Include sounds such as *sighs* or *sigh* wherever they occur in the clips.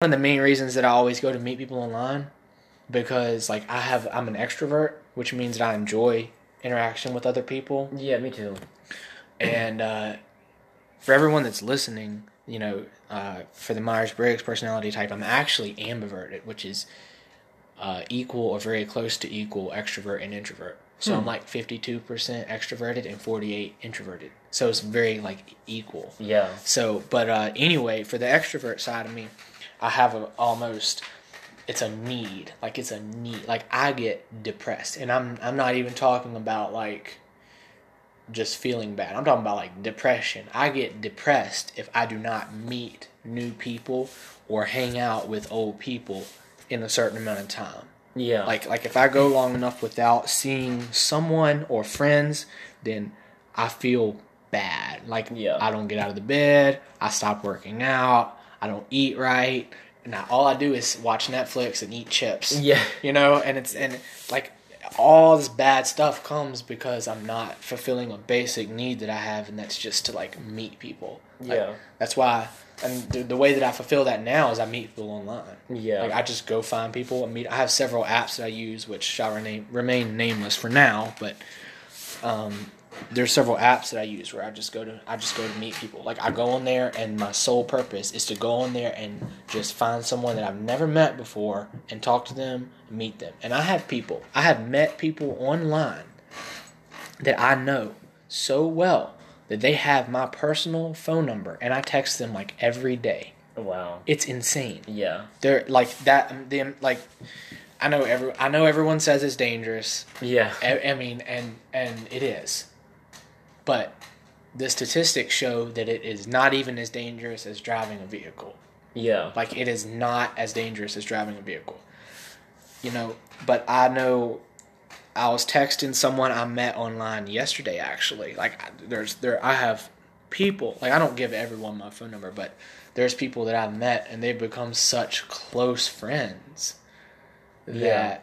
of the main reasons that I always go to meet people online because like I have I'm an extrovert, which means that I enjoy interaction with other people. Yeah, me too. And uh, for everyone that's listening, you know, uh, for the Myers Briggs personality type, I'm actually ambiverted, which is uh, equal or very close to equal extrovert and introvert. So I'm like 52% extroverted and 48 introverted. So it's very like equal. Yeah. So, but uh, anyway, for the extrovert side of me, I have a almost it's a need. Like it's a need. Like I get depressed, and I'm I'm not even talking about like just feeling bad. I'm talking about like depression. I get depressed if I do not meet new people or hang out with old people in a certain amount of time. Yeah. Like like if I go long enough without seeing someone or friends, then I feel bad. Like Yeah. I don't get out of the bed, I stop working out, I don't eat right. Now all I do is watch Netflix and eat chips. Yeah. You know, and it's and like all this bad stuff comes because I'm not fulfilling a basic need that I have, and that's just to like meet people. Like, Yeah. that's why, and the, the way that I fulfill that now is I meet people online. Yeah. Like I just go find people and meet. I have several apps that I use, which shall remain remain nameless for now. But um, there's several apps that I use where I just go to I just go to meet people. Like I go on there, and my sole purpose is to go on there and just find someone that I've never met before and talk to them, meet them. And I have people. I have met people online that I know so well that they have my personal phone number, and I text them like every day. wow. It's insane Yeah. they're like that them like i know every i know everyone says it's dangerous Yeah. I, I mean and and it is but the statistics show that it is not even as dangerous as driving a vehicle Yeah. like it is not as dangerous as driving a vehicle you know but i know i was texting someone i met online yesterday actually like there's there i have people like i don't give everyone my phone number but there's people that i've met and they've become such close friends that Yeah.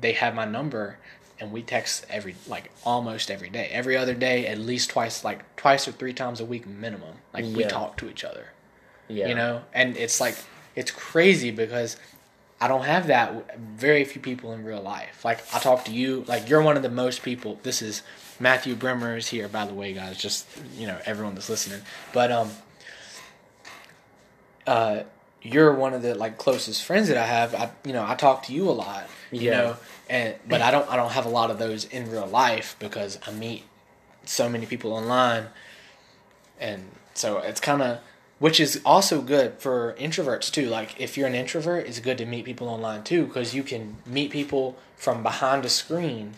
they have my number and we text every like almost every day. Every other day at least twice like twice or three times a week minimum. Like we talk to each other. Yeah. you know? And it's like it's crazy because i don't have that with very few people in real life. Like i talk to you like you're one of the most people. This is matthew bremer is here by the way guys just you know everyone that's listening. But um uh you're one of the like closest friends that i have. I you know i talk to you a lot you Yeah. know and but i don't i don't have a lot of those in real life because i meet so many people online. And so it's kind of which is also good for introverts too. Like if you're an introvert it's good to meet people online too because you can meet people from behind a screen.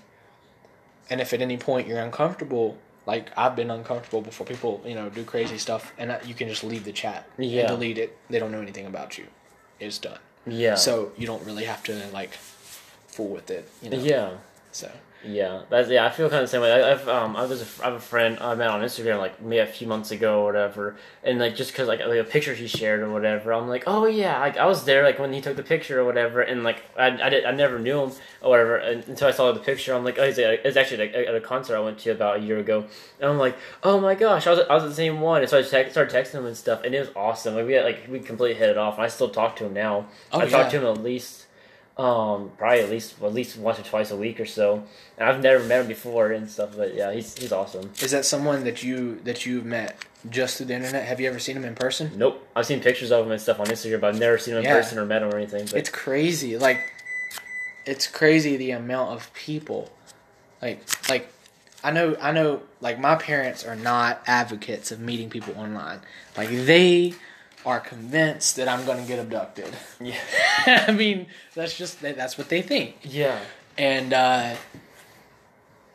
And if at any point you're uncomfortable like i've been uncomfortable before people you know do crazy stuff and you can just leave the chat Yeah. and delete it. They don't know anything about you. It's done. Yeah. so you don't really have to like fool with it you know Yeah. so Yeah, that's yeah. I feel kind of the same way. I, I've um, I was a, I have a friend I met on Instagram like maybe a few months ago or whatever, and like just cause like, like a picture he shared or whatever, I'm like, oh yeah, like I was there like when he took the picture or whatever, and like I, I did I never knew him or whatever and, until I saw the picture. I'm like, oh, he's it's actually like, at a concert I went to about a year ago, and I'm like, oh my gosh, I was I was the same one, and so I text, started texting him and stuff, and it was awesome. Like we had, like we completely hit it off, and I still talk to him now. Oh, I talk to him at least um probably at least at least once or twice a week or so and i've never met him before and stuff but yeah he's he's awesome is that someone that you that you've met just through the internet have you ever seen him in person nope i've seen pictures of him and stuff on instagram but i've never seen him in Yeah. person or met him or anything but It's crazy. Like it's crazy the amount of people. Like like I know I know like my parents are not advocates of meeting people online. Like they are convinced that I'm going to get abducted. yeah *laughs* I mean, that's just that's what they think. yeah And uh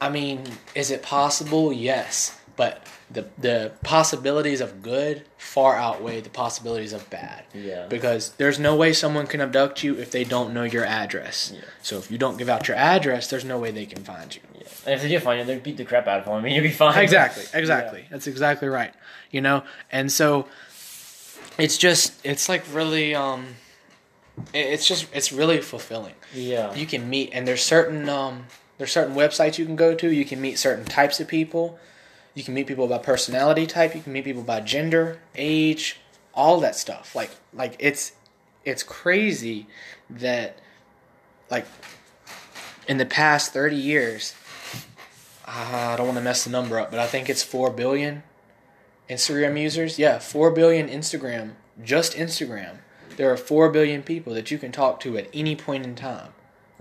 I mean, is it possible? Yes, but the the possibilities of good far outweigh the possibilities of bad. Yeah. Because there's no way someone can abduct you if they don't know your address. Yeah. So if you don't give out your address, there's no way they can find you. yeah and if they do find you they'd beat the crap out of him i mean you'll be fine Exactly, exactly. That's exactly right. You know, and so it's just it's like really um it's just it's really fulfilling. yeah. You can meet and there's certain um there's certain websites you can go to. You can meet certain types of people. You can meet people by personality type. You can meet people by gender age all that stuff. Like like it's it's crazy that like in the past 30 years I don't want to mess the number up, but I think it's 4 billion Instagram users. Yeah, 4 billion Instagram, just Instagram. There are 4 billion people that you can talk to at any point in time,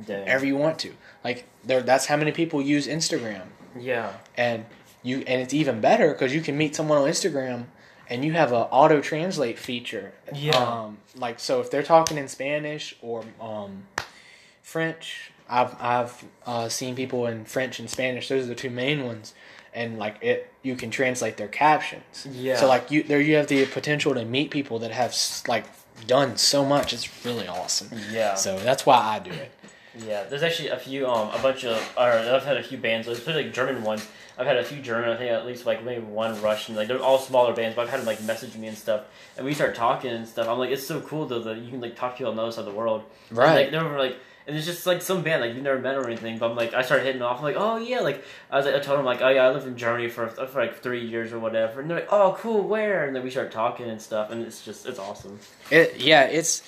Dang. whenever you want to. Like there that's how many people use Instagram. yeah. And you and it's even better cuz you can meet someone on Instagram and you have an auto translate feature. Yeah. Um like so if they're talking in Spanish or um French, I've I've uh, seen people in French and Spanish. Those are the two main ones, and like it, you can translate their captions. Yeah. So like you there, you have the potential to meet people that have like done so much. It's really awesome. Yeah. So that's why I do it. Yeah, there's actually a few, um, a bunch of, or I've had a few bands, especially like German ones. I've had a few German, I think at least like maybe one Russian. Like they're all smaller bands, but I've had them like message me and stuff, and we start talking and stuff. I'm like, it's so cool though that you can like talk to people on the other side of the world. And, Right. like they were like, and it's just like some band like you've never met or anything. But I'm like, I started hitting off. I'm like, oh yeah, like I was like, I told them like, oh yeah, I lived in Germany for for like three years or whatever, and they're like, oh cool, where? And then we start talking and stuff, and it's just it's awesome. It yeah, it's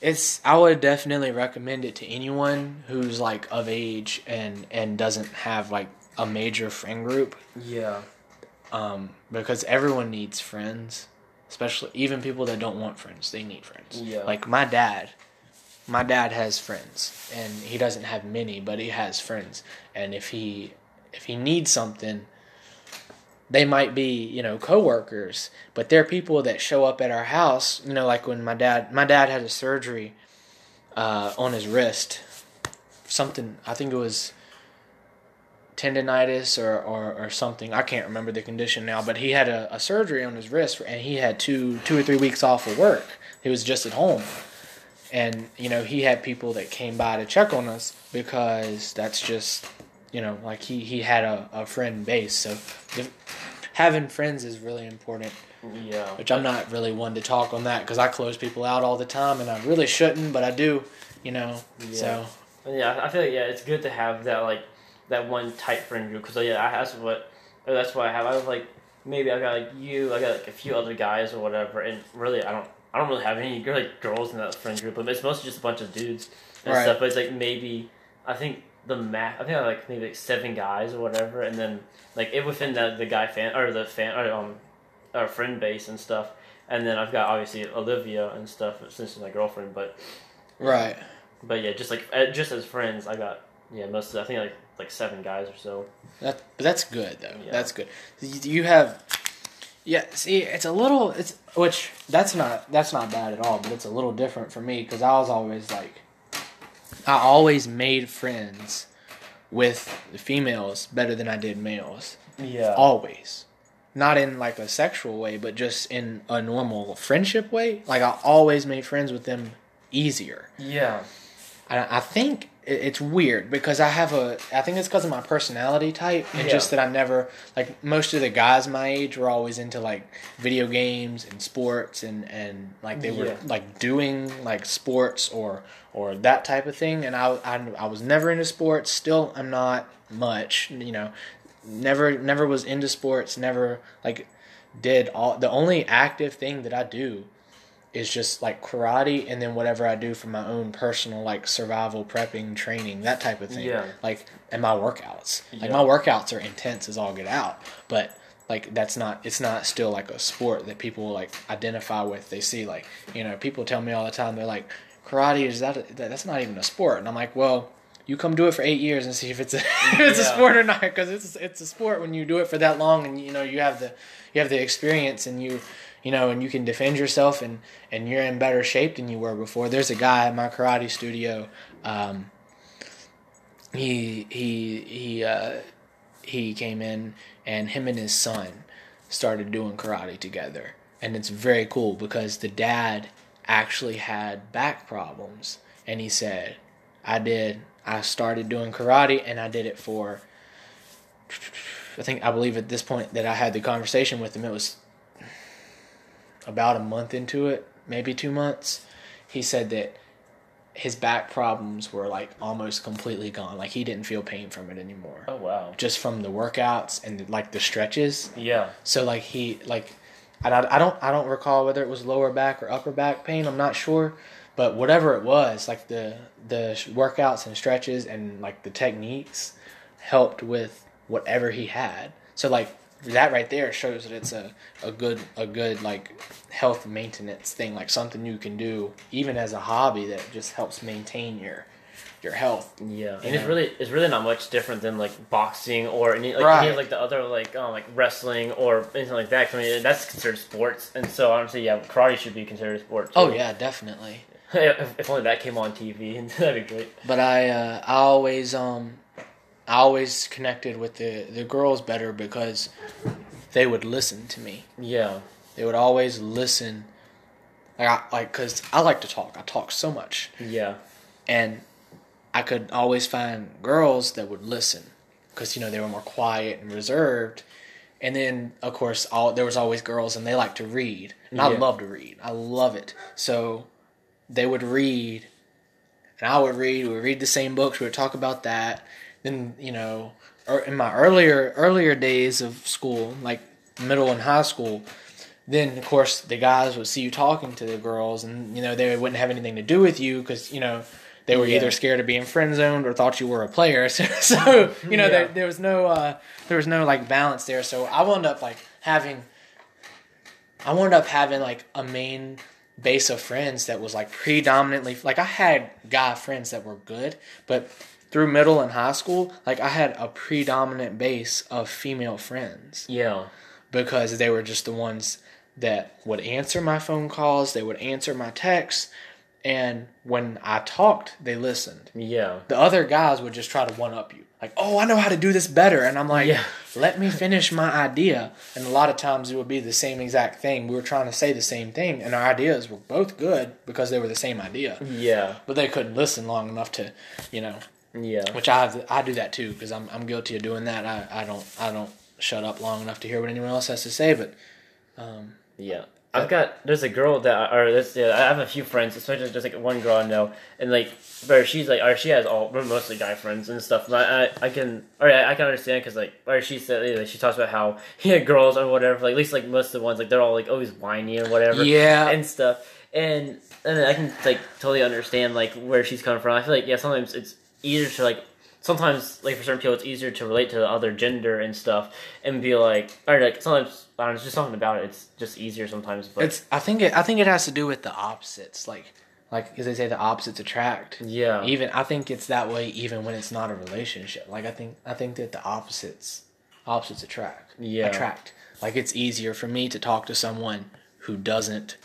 it's I would definitely recommend it to anyone who's like of age and and doesn't have like a major friend group. Yeah. Um, because everyone needs friends, especially even people that don't want friends. They need friends. Yeah. Like my dad, my dad has friends, and he doesn't have many, but he has friends. And if he if he needs something, they might be you know coworkers, but they're people that show up at our house. You know, like when my dad my dad had a surgery uh, on his wrist, something I think it was tendonitis or, or, or something. I can't remember the condition now, but he had a, a surgery on his wrist and he had two two or three weeks off of work. He was just at home. And, you know, he had people that came by to check on us because that's just you know, like he, he had a, a friend base. So the, having friends is really important, Yeah. which I'm not really one to talk on that because I close people out all the time and I really shouldn't, but I do, you know. So Yeah, I feel like yeah, it's good to have that like that one tight friend group because yeah, I that's what that's what I have. I was like maybe I got like you, I got like a few other guys or whatever, and really I don't I don't really have any girl like girls in that friend group, but it's mostly just a bunch of dudes and Right. stuff. But it's like maybe I think the math I think I like maybe like seven guys or whatever, and then like it within that the guy fan or the fan or um our friend base and stuff. And then I've got obviously Olivia and stuff since she's my girlfriend, but right. but yeah, just like just as friends, I got yeah most of, I think like like seven guys or so. That, but that's good though. Yeah. That's good. You have, yeah. See, it's a little. It's which that's not that's not bad at all. But it's a little different for me because I was always like, I always made friends with the females better than I did males. Yeah. Always. Not in like a sexual way, but just in a normal friendship way. Like I always made friends with them easier. Yeah. I, I think it's weird because I have a. I think it's because of my personality type, and Yeah. just that I never like most of the guys my age were always into like video games and sports, and and like they were Yeah. like doing like sports or or that type of thing, and I I, I was never into sports. Still, I'm not much. You know, never never was into sports. Never like did all the only active thing that I do is just like karate and then whatever I do for my own personal like survival prepping training that type of thing. Yeah. Like and my workouts. Yeah. Like my workouts are intense as all get out, but like that's not it's not still like a sport that people like identify with. They see like, you know, people tell me all the time they're like karate is that, a, that that's not even a sport. And I'm like, "Well, you come do it for 8 years and see if it's a *laughs* if it's a sport or not because it's it's a sport when you do it for that long and you know you have the you have the experience and you you know and you can defend yourself and and you're in better shape than you were before. There's a guy at my karate studio um he he he uh he came in and him and his son started doing karate together. And it's very cool because the dad actually had back problems. And he said i did i started doing karate and i did it for i think i believe at this point that i had the conversation with him it was about a month into it maybe two months he said that his back problems were like almost completely gone like he didn't feel pain from it anymore Oh wow. just from the workouts and like the stretches Yeah. so like he like I, I don't I don't recall whether it was lower back or upper back pain. I'm not sure, but whatever it was, like the the workouts and stretches and like the techniques helped with whatever he had. So like that right there shows that it's a, a good a good like health maintenance thing, like something you can do even as a hobby that just helps maintain your your health. Yeah, and it's really it's really not much different than like boxing or any like Right. any of like the other like um, like wrestling or anything like that. I mean, that's considered sports, and so honestly, yeah, karate should be considered a sport. Too. Oh yeah, definitely. *laughs* if, if only that came on TV, *laughs* that'd be great. But I uh, I always um I always connected with the the girls better because they would listen to me. Yeah, They would always listen. Like I like cuz I like to talk. I talk so much. yeah, and I could always find girls that would listen because you know they were more quiet and reserved. And then of course all there was always girls and they like to read. And I love to read. I love it. So they would read and I would read, we would read the same books, we would talk about that. Then, you know, or in my earlier earlier days of school, like middle and high school, then of course the guys would see you talking to the girls and you know they wouldn't have anything to do with you because you know they were Yeah. either scared of being friend zoned or thought you were a player *laughs* so, so you know Yeah. there, there was no uh there was no like balance there so i wound up like having i wound up having like a main base of friends that was like predominantly like i had guy friends that were good but through middle and high school like i had a predominant base of female friends yeah, because they were just the ones that would answer my phone calls, they would answer my texts, and when I talked, they listened. yeah, The other guys would just try to one up you. Like, oh, I know how to do this better. And I'm like, Yeah. let me finish my idea. And a lot of times it would be the same exact thing. We were trying to say the same thing, and our ideas were both good because they were the same idea. yeah, But they couldn't listen long enough to, you know, yeah. which I have, I do that too because I'm I'm guilty of doing that. I, I don't I don't shut up long enough to hear what anyone else has to say. But um, Yeah. I've got there's a girl that or this yeah, I have a few friends, especially just like one girl I know, and like where she's like or she has all mostly guy friends and stuff. But I I, I can or I, I can understand because like or she said like, she talks about how *laughs* yeah girls or whatever like at least like most of the ones like they're all like always whiny and whatever yeah, and stuff and and I can like totally understand like where she's coming from. I feel like yeah sometimes it's easier to like sometimes like for certain people it's easier to relate to the other gender and stuff and be like or like sometimes I don't know, it's just something about it. It's just easier sometimes. But it's I think it I think it has to do with the opposites. Like like as they say, the opposites attract. yeah, Even I think it's that way even when it's not a relationship. Like I think I think that the opposites opposites attract. Yeah. Attract. Like it's easier for me to talk to someone who doesn't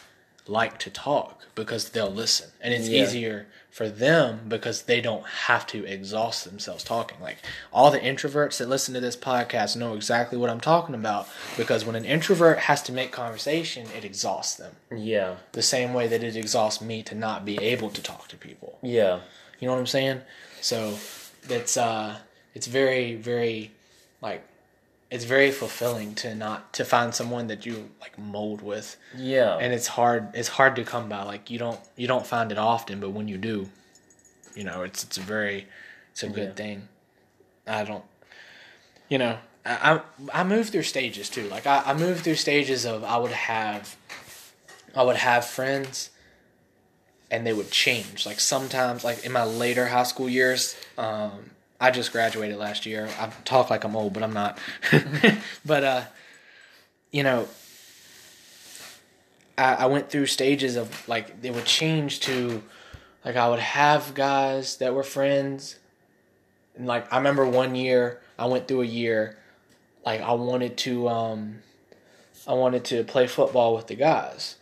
like to talk because they'll listen. And it's Yeah. easier for them because they don't have to exhaust themselves talking. Like all the introverts that listen to this podcast know exactly what I'm talking about because when an introvert has to make conversation, it exhausts them. yeah, The same way that it exhausts me to not be able to talk to people. yeah, You know what I'm saying? So it's uh it's very very like it's very fulfilling to not to find someone that you like mold with. Yeah, and it's hard it's hard to come by like you don't you don't find it often but when you do you know it's it's a very it's a good Yeah. thing. I don't you know i i, I move through stages too. Like I, I move through stages of i would have i would have friends and they would change. Like sometimes like in my later high school years um I just graduated last year. I talk like I'm old, but I'm not. *laughs* but uh, you know, I, I went through stages of like they would change to like I would have guys that were friends and like I remember one year I went through a year like I wanted to um I wanted to play football with the guys.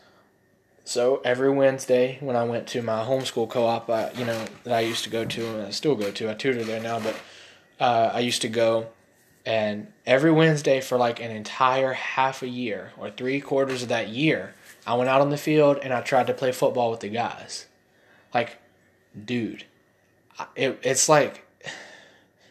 So every Wednesday when I went to my homeschool co-op, I, you know that I used to go to and I still go to. I tutor there now, but uh, I used to go and every Wednesday for like an entire half a year or three quarters of that year, I went out on the field and I tried to play football with the guys. Like, dude, it, it's like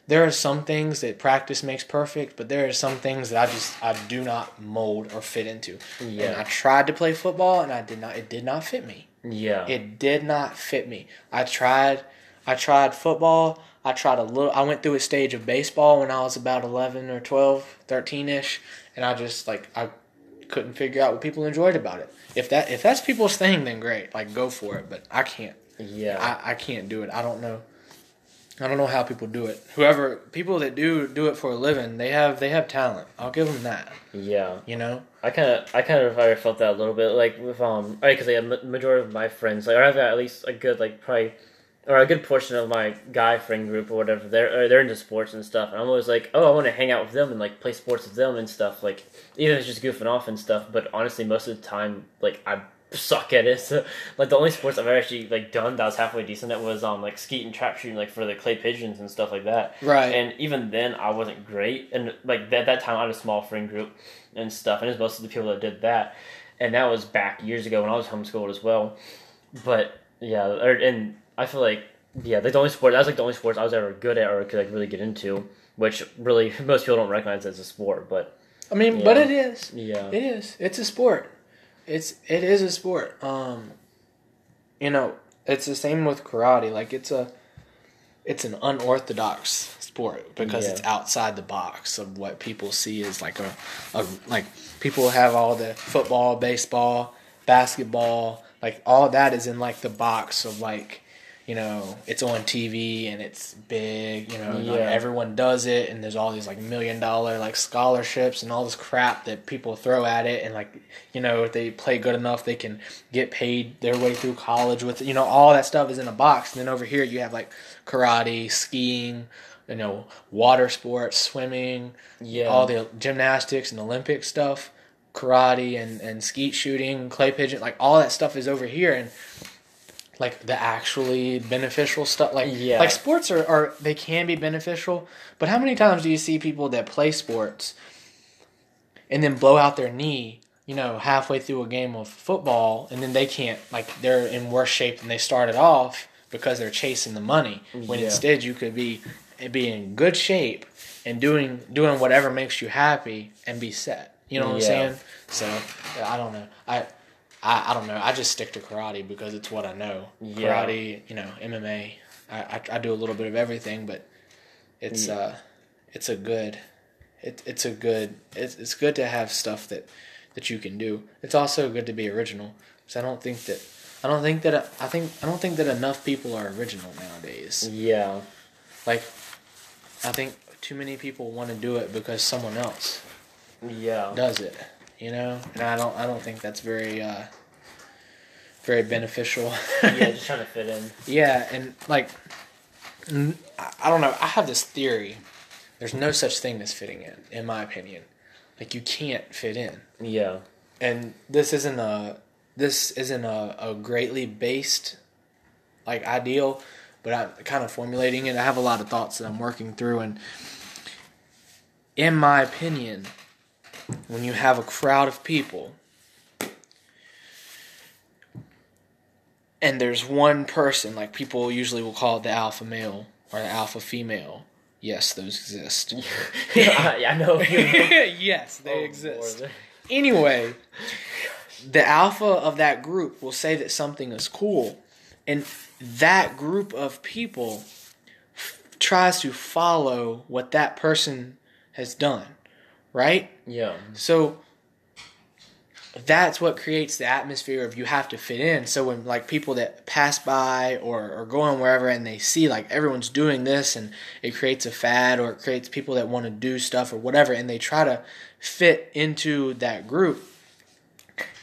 there are some things that practice makes perfect, but there are some things that I just I do not mold or fit into. And I tried to play football and I did not. It did not fit me. yeah, It did not fit me. I tried I tried football. I tried a little I went through a stage of baseball when I was about 11 or 12, 13ish, and I just like I couldn't figure out what people enjoyed about it. If that if that's people's thing, then great. Like go for it. But I can't. Yeah. I, I can't do it. I don't know. I don't know how people do it. Whoever people that do do it for a living, they have they have talent. I'll give them that. yeah. You know. I kind of, I kind of already felt that a little bit, like with um, right, because like, a majority of my friends, like, or I have at least a good, like, probably, or a good portion of my guy friend group or whatever, they're or they're into sports and stuff, and I'm always like, oh, I want to hang out with them and like play sports with them and stuff, like, even if it's just goofing off and stuff. But honestly, most of the time, like, I suck at it. So, *laughs* like, the only sports I've ever actually like done that was halfway decent at was um, like skeet and trap shooting, like for the clay pigeons and stuff like that. Right. And even then, I wasn't great. And like at that time, I had a small friend group and stuff, and it was most of the people that did that. And that was back years ago when I was homeschooled as well. But yeah, or, and I feel like yeah, the only sport that was like the only sports I was ever good at or could like really get into, which really *laughs* most people don't recognize as a sport. But I mean, but it is. yeah, It is. It's a sport. It's it is a sport. Um, you know, it's the same with karate. Like it's a, it's an unorthodox sport because Yeah. it's outside the box of what people see as like a, a like people have all the football, baseball, basketball, like all that is in like the box of like. You know, it's on TV and it's big. You know, like, everyone does it, and there's all these like million dollar like scholarships and all this crap that people throw at it, and like you know if they play good enough, they can get paid their way through college with. You know, all that stuff is in a box. And then over here you have like karate, skiing, you know, water sports, swimming, yeah, all the gymnastics and Olympic stuff, karate and and skeet shooting, clay pigeon, like all that stuff is over here, and like the actually beneficial stuff, like Yeah. like sports are, are they can be beneficial, but how many times do you see people that play sports and then blow out their knee? You know, halfway through a game of football, and then they can't like they're in worse shape than they started off because they're chasing the money. When Yeah. instead you could be be in good shape and doing doing whatever makes you happy and be set. You know what Yeah. I'm saying? So I don't know. I, I I don't know. I just stick to karate because it's what I know. Yeah. Karate, you know, MMA. I, I I do a little bit of everything, but it's Yeah. uh it's a good it, it's a good it's, it's good to have stuff that that you can do. It's also good to be original because I don't think that I don't think that I think I don't think that enough people are original nowadays. yeah, Like I think too many people want to do it because someone else yeah, does it, you know? And I don't I don't think that's very uh very beneficial. yeah. *laughs* Just trying to fit in. yeah, and like I don't know, I have this theory. There's no such thing as fitting in, in my opinion. Like you can't fit in. Yeah, And this isn't a this isn't a, a greatly based like ideal, but I'm kind of formulating it. I have a lot of thoughts that I'm working through and in my opinion, when you have a crowd of people and there's one person, like people usually will call it the alpha male or the alpha female. Yes, those exist. *laughs* I, I know. *laughs* yes, they Oh, exist. Lord. Anyway, the alpha of that group will say that something is cool, and that group of people f- tries to follow what that person has done, right? Yeah, So that's what creates the atmosphere of you have to fit in. So when like people that pass by or, or going wherever and they see like everyone's doing this and it creates a fad or it creates people that want to do stuff or whatever and they try to fit into that group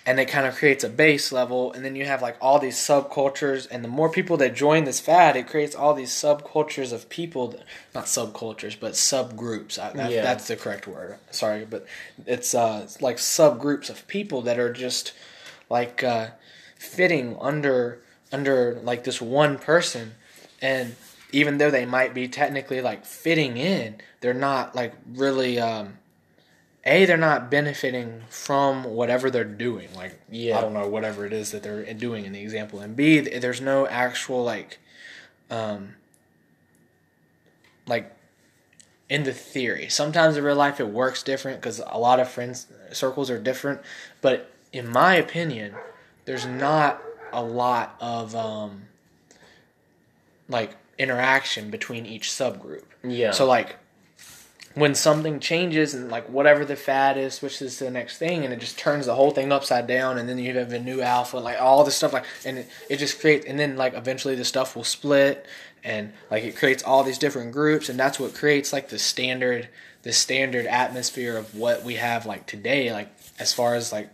and it kind of creates a base level and then you have like all these subcultures and the more people that join this fad it creates all these subcultures of people that, not subcultures but subgroups. I, that, Yeah. that's the correct word. Sorry but it's uh like subgroups of people that are just like uh fitting under under like this one person. And even though they might be technically like fitting in they're not like really um a they're not benefiting from whatever they're doing. Like Yeah. i don't know whatever it is that they're doing in the example. And b there's no actual like um like in the theory. Sometimes in real life it works different because a lot of friends circles are different. But in my opinion there's not a lot of um like interaction between each subgroup. Yeah. so like when something changes and like whatever the fad is switches to the next thing and it just turns the whole thing upside down and then you have a new alpha like all this stuff like and it, it just creates and then like eventually the stuff will split and like it creates all these different groups and that's what creates like the standard the standard atmosphere of what we have like today like as far as like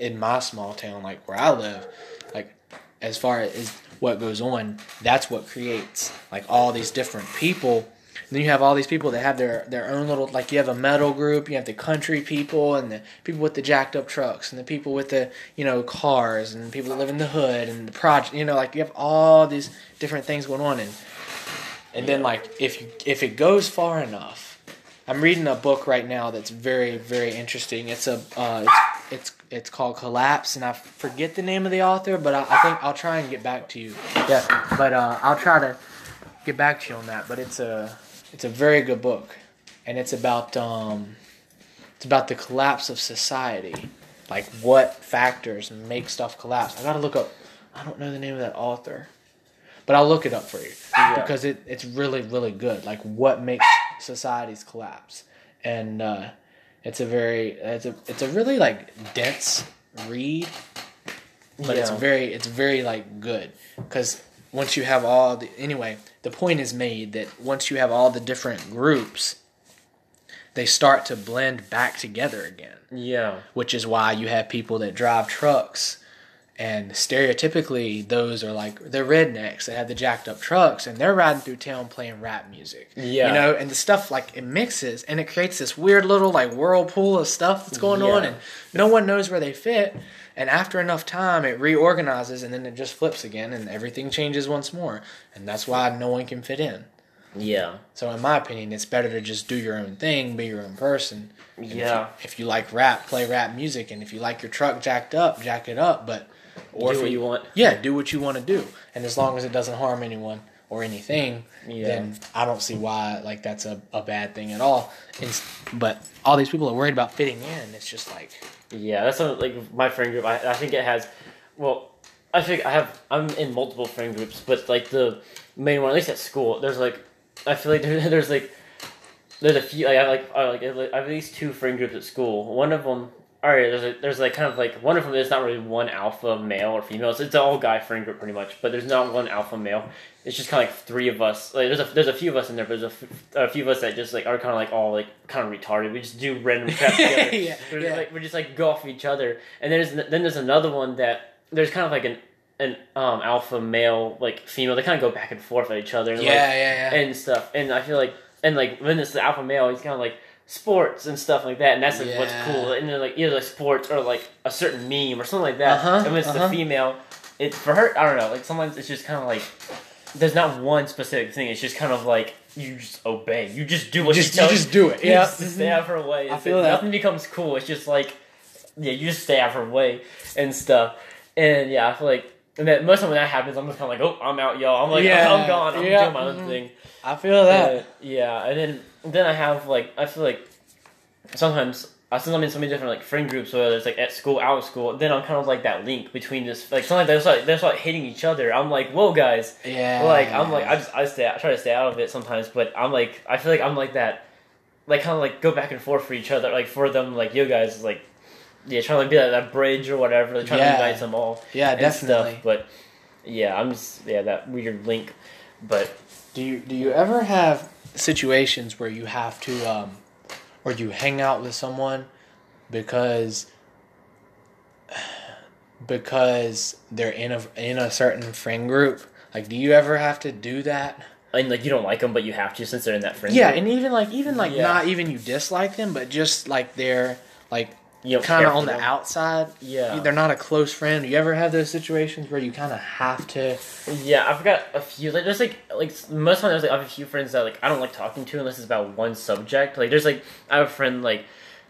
in my small town like where I live like as far as what goes on that's what creates like all these different people then you have all these people that have their, their own little like you have a metal group, you have the country people and the people with the jacked up trucks and the people with the you know cars and people that live in the hood and the project you know like you have all these different things going on and and then like if you if it goes far enough, I'm reading a book right now that's very very interesting. It's a uh, it's, it's it's called Collapse and I forget the name of the author, but I, I think I'll try and get back to you. Yeah, but uh, I'll try to get back to you on that. But it's a it's a very good book, and it's about um, it's about the collapse of society, like what factors make stuff collapse. I gotta look up. I don't know the name of that author, but I'll look it up for you Yeah. because it, it's really really good. Like what makes societies collapse, and uh, it's a very it's a it's a really like dense read, but it's very it's very like good because once you have all the anyway the point is made that once you have all the different groups they start to blend back together again Yeah. which is why you have people that drive trucks and stereotypically those are like they're rednecks they have the jacked up trucks and they're riding through town playing rap music Yeah. you know and the stuff like it mixes and it creates this weird little like whirlpool of stuff that's going on and no one knows where they fit and after enough time it reorganizes and then it just flips again and everything changes once more. And that's why no one can fit in. Yeah. so in my opinion it's better to just do your own thing be your own person. And if you- Yeah. if you, like rap play rap music. And if you like your truck jacked up jack it up. But or Do what you want. yeah do what you want to do. And as long as it doesn't harm anyone or anything Yeah. then i don't see why like that's a, a bad thing at all It's- but all these people are worried about fitting in it's just like Yeah, that's like my friend group. I, I think it has. Well, I think I have. I'm in multiple friend groups, but like the main one, at least at school, there's like, I feel like *laughs* there, there's like, there's a few. Like I like I like I have at least two friend groups at school. One of them. Alright, there's a, there's like kind of like one of them is not really one alpha male or female. It's, it's an all guy friend group pretty much, but there's not one alpha male. It's just kind of like three of us. Like there's a there's a few of us in there, but there's a, f- a few of us that just like are kind of like all like kind of retarded. We just do random crap *laughs* together. Yeah, We're yeah. like we just like go off each other. And there's then there's another one that there's kind of like an an um alpha male like female. They kind of go back and forth at each other. And, yeah like, yeah yeah and stuff. And I feel like and like when it's the alpha male, he's kind of like sports and stuff like that, and that's like what's cool. And then like either like sports or like a certain meme or something like that. Uh-huh, and when it's uh-huh. the female, it for her I don't know. Like sometimes it's just kind of like there's not one specific thing. It's just kind of like you just obey. You just do what just she tells you just do it you yeah just *laughs* stay out of her way. I feel that. Nothing becomes cool. It's just like, yeah, you just stay out of her way and stuff. And yeah, I feel like, and then most of when that happens, I'm just kind of like, oh, I'm out, y'all. I'm like, *laughs* Yeah, I'm gone. I'm yeah, doing my own mhm. thing. i feel that Uh, yeah, and then then I have like, I feel like sometimes. Uh, I since I'm in so many different like friend groups, whether it's like at school, out of school, then I'm kind of like that link between this. Like sometimes they're just like they're just like hitting each other. I'm like, whoa, guys, yeah like I'm like I just I stay I try to stay out of it sometimes, but I'm like I feel like I'm like that, like kind of like go back and forth for each other, like for them, like you guys, like yeah, trying to like be that, that bridge or whatever, like trying Yeah. to unite them all yeah definitely stuff. But yeah, I'm just yeah that weird link, but Do you do you ever have situations where you have to um or you hang out with someone because because they're in a in a certain friend group? Like do you ever have to do that? and like you don't like them, but you have to since they're in that friend. Yeah, group. and even like even like Yeah. not even you dislike them, but just like they're like you don't kind of on the them. outside. Yeah. They're not a close friend. You ever have those situations where you kind of have to Yeah, I've got a few. Like, there's like, like most of the time, there's like I have a few friends that like I don't like talking to unless it's about one subject. Like, there's like I have a friend like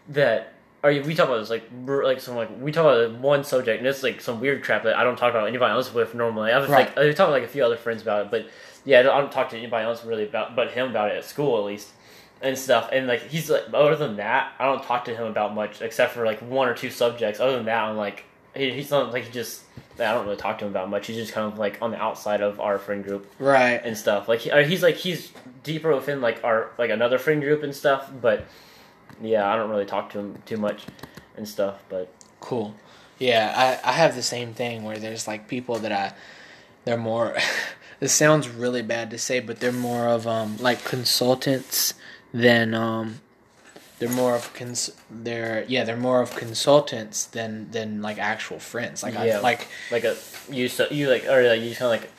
that. Or we talk about this like like some like we talk about one subject and it's like some weird crap that I don't talk about anybody else with normally. I was Right. like I talk with like a few other friends about it, but yeah, I don't, I don't talk to anybody else really about but him about it at school at least and stuff. And like he's like other than that, I don't talk to him about much except for like one or two subjects. Other than that, I'm like he, he's not like he just. I don't really talk to him about much. He's just kind of like on the outside of our friend group Right. and stuff. Like he, he's like he's deeper within like our like another friend group and stuff. But yeah, I don't really talk to him too much and stuff. But Cool. Yeah, I, I have the same thing where there's like people that I they're more *laughs* this sounds really bad to say, but they're more of um like consultants than um they're more of cons they're yeah, they're more of consultants than than like actual friends. Like Yeah. I like like a you so you like or like you kind of like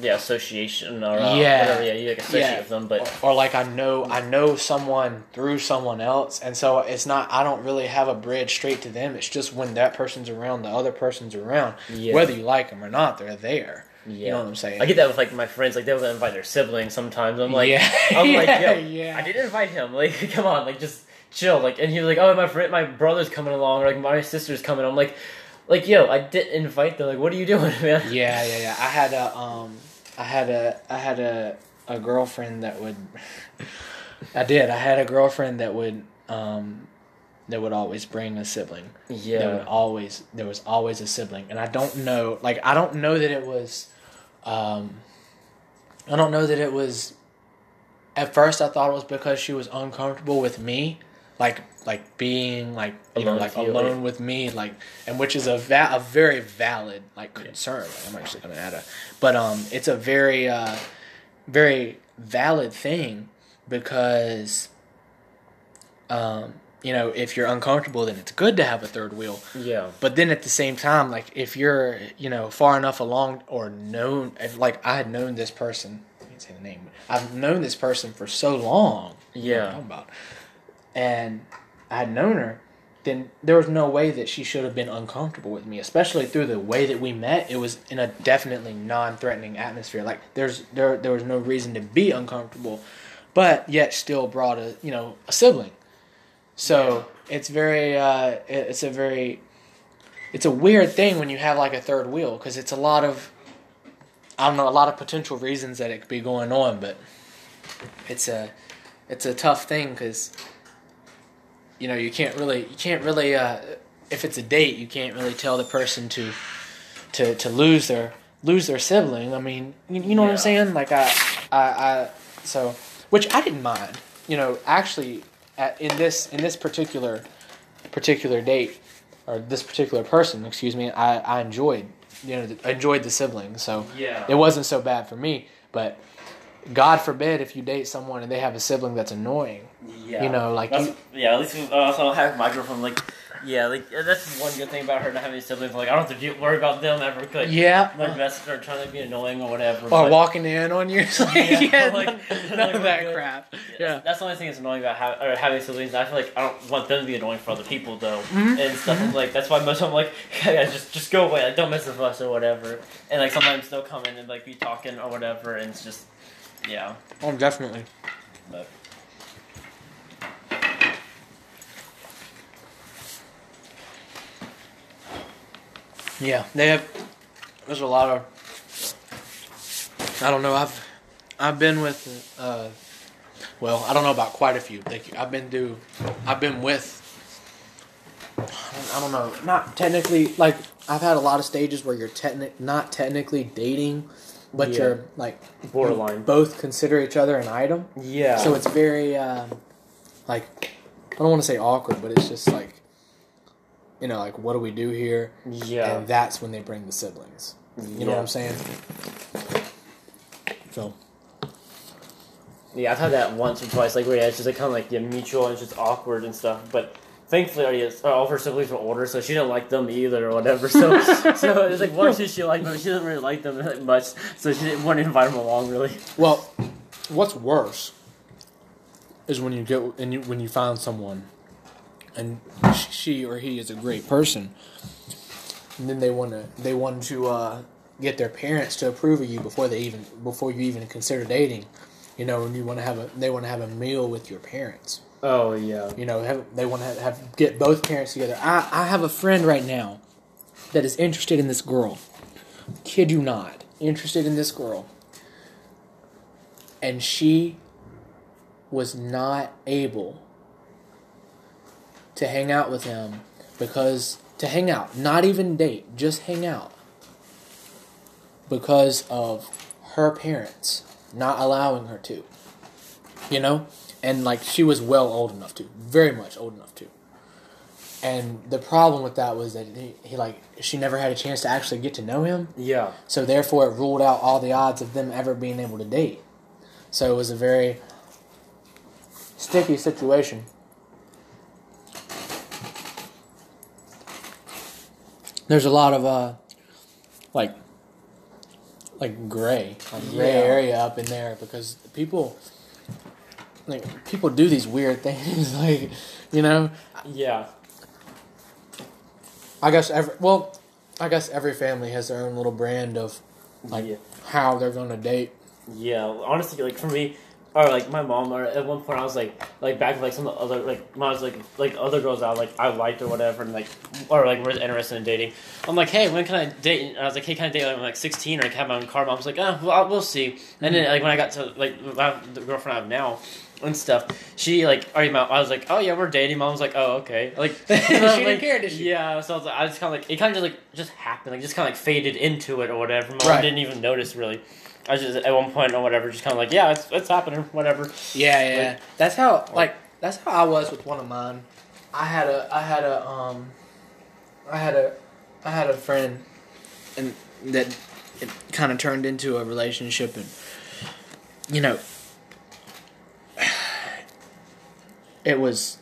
yeah association or uh, Yeah. whatever. Yeah, you like associate Yeah. with them, but or like I know I know someone through someone else, and so it's not I don't really have a bridge straight to them. It's just when that person's around, the other person's around. Yeah. Whether you like them or not, they're there. Yeah. You know what I'm saying? I get that with like my friends. Like they'll invite their siblings sometimes. I'm like, yeah, *laughs* I'm like, yeah, yo, *laughs* yeah. I didn't invite him. Like, *laughs* come on, like just chill. Like, and he was like, oh, my friend, my brother's coming along, or like my sister's coming. I'm like, like yo, I didn't invite them. Like, what are you doing, man? Yeah, yeah, yeah. I had a um, I had a I had a a girlfriend that would. I did. I had a girlfriend that would um, that would always bring a sibling. Yeah. There would always there was always a sibling, and I don't know. Like I don't know that it was. Um, I don't know that it was. At first, I thought it was because she was uncomfortable with me, like like being like you know like you, alone with me, like and which is a va- a very valid like concern. Like, I'm actually gonna add a, but um, it's a very uh, very valid thing because um, you know, if you're uncomfortable, then it's good to have a third wheel. yeah, But then at the same time, like if you're, you know, far enough along or known, if, like I had known this person, I can't say the name, but I've known this person for so long. yeah, talking about, and I had known her, then there was no way that she should have been uncomfortable with me, especially through the way that we met. It was in a definitely non-threatening atmosphere. Like there's there there was no reason to be uncomfortable, but yet still brought a you know a sibling. So it's very uh, it's a very it's a weird thing when you have like a third wheel because it's a lot of I don't know a lot of potential reasons that it could be going on, but it's a it's a tough thing because you know you can't really you can't really uh, if it's a date you can't really tell the person to to to lose their lose their sibling. I mean you, you know what I'm saying? Like I I, I so which I didn't mind. You know actually at, in this in this particular particular date or this particular person excuse me I, I enjoyed you know I enjoyed the sibling so yeah. it wasn't so bad for me but god forbid if you date someone and they have a sibling that's annoying Yeah. you know like That's, you, yeah, at least we, uh, also have my girlfriend. Like, yeah, like yeah, that's one good thing about her not having siblings. Like, I don't have to worry about them ever. Like, yeah like mess or trying to be annoying or whatever. or but- walking in on you *laughs* like, Yeah, yeah, like- none, like none of that good. crap Yeah, yeah that's, that's the only thing that's annoying about ha- or having siblings. I feel like I don't want them to be annoying for other people though, Mhm, and stuff. mhm. Like that's why most of them like, *laughs* yeah, just just go away. Like don't mess with us or whatever. And like sometimes they'll come in and like be talking or whatever, and it's just yeah. oh definitely But Yeah, they have. There's a lot of. I don't know. I've I've been with. Uh, well, I don't know about quite a few. Like I've been through. I've been with. I don't, know. Not technically. Like I've had a lot of stages where you're technic not technically dating, but Yeah. you're like borderline. both consider each other an item. Yeah. So it's very um, like I don't want to say awkward, but it's just like you know, like what do we do here? yeah. And that's when they bring the siblings. You know what I'm saying? So Yeah, I've had that once or twice, like where yeah, it's just like kind of like yeah, mutual and it's just awkward and stuff. But thankfully, already all of her siblings were older, so she didn't like them either or whatever. So, *laughs* so it's like one or two she liked, but she doesn't really like them that much, so she didn't want to invite them along really. Well, what's worse is when you get and you when you find someone, and she or he is a great person, and then they want to they want to uh, get their parents to approve of you before they even before you even consider dating. You know, and you want to have a they want to have a meal with your parents. Oh yeah. You know, have, they want to have, have get both parents together. I I have a friend right now that is interested in this girl. Kid you not, interested in this girl, and she was not able to hang out with him because to hang out, not even date, just hang out, because of her parents not allowing her to. You know, and like she was well old enough to, very much old enough to. And the problem with that was that he, he like she never had a chance to actually get to know him. Yeah. So therefore, it ruled out all the odds of them ever being able to date. So it was a very sticky situation. There's a lot of uh, like, like gray, like gray Yeah. area up in there because people, like people do these weird *laughs* things, like, you know. Yeah. I guess every well, I guess every family has their own little brand of like yeah. how they're gonna date. Yeah, honestly, like for me, or like my mom, or at one point I was like, like back with like some other like when I was like like other girls I like I liked or whatever, and like or like was interested in dating. I'm like, hey, when can I date? And I was like, hey, can I date when I'm like 16 or I can have my own car? Mom's like, oh, well, we'll see. And then like when I got to like my, the girlfriend I have now. And stuff. She like, are you? I was like, oh yeah, we're dating. Mom was like, oh okay. Like *laughs* She didn't like, care, did she? Yeah. So I was like, I just kind of like it kind of just like just happened, like just kind of like faded into it or whatever. Mom Right. didn't even notice really. I was just at one point or whatever, just kind of like, yeah, it's, it's happening, whatever. Yeah, yeah. that's how like that's how I was with one of mine. I had a I had a um I had a I had a friend and that it kind of turned into a relationship and you know *sighs* it was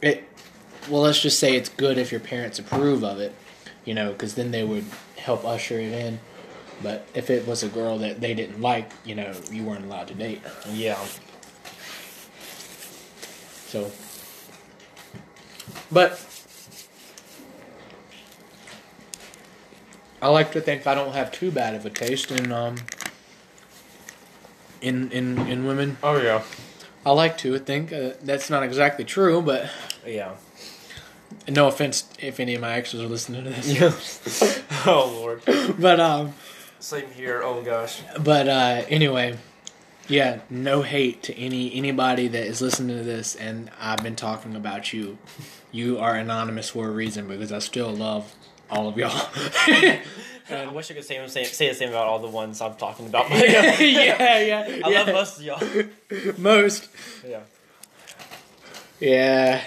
it well let's just say it's good if your parents approve of it you know because then they would help usher it in but if it was a girl that they didn't like you know you weren't allowed to date Yeah. so, but I like to think I don't have too bad of a taste in um in in in women. Oh yeah. I like to think uh, that's not exactly true, but Yeah. no offense if any of my exes are listening to this. *laughs* oh lord. *laughs* but um, Same here. Oh gosh. but uh, anyway, yeah, no hate to any anybody that is listening to this, and I've been talking about you. You are anonymous for a reason because I still love all of y'all. *laughs* I wish I could say, say say the same about all the ones I'm talking about. *laughs* *laughs* yeah, yeah, I yeah. love most of y'all. most. Yeah. Yeah,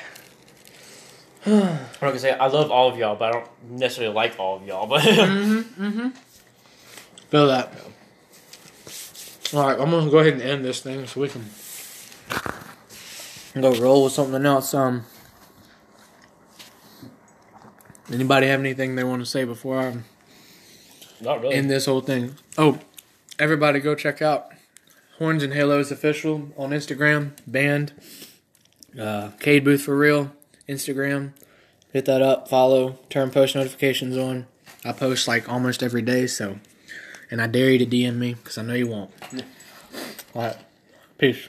*sighs* I'm not gonna say I love all of y'all, but I don't necessarily like all of y'all. But feel that. All right, I'm gonna go ahead and end this thing so we can go roll with something else. Um, anybody have anything they want to say before I not really. end this whole thing? Oh, everybody go check out Horns and Halos official on Instagram. Band, uh, Cade Booth for real Instagram. Hit that up. Follow. Turn post notifications on. I post like almost every day, so and I dare you to DM me because I know you won't. All right, peace.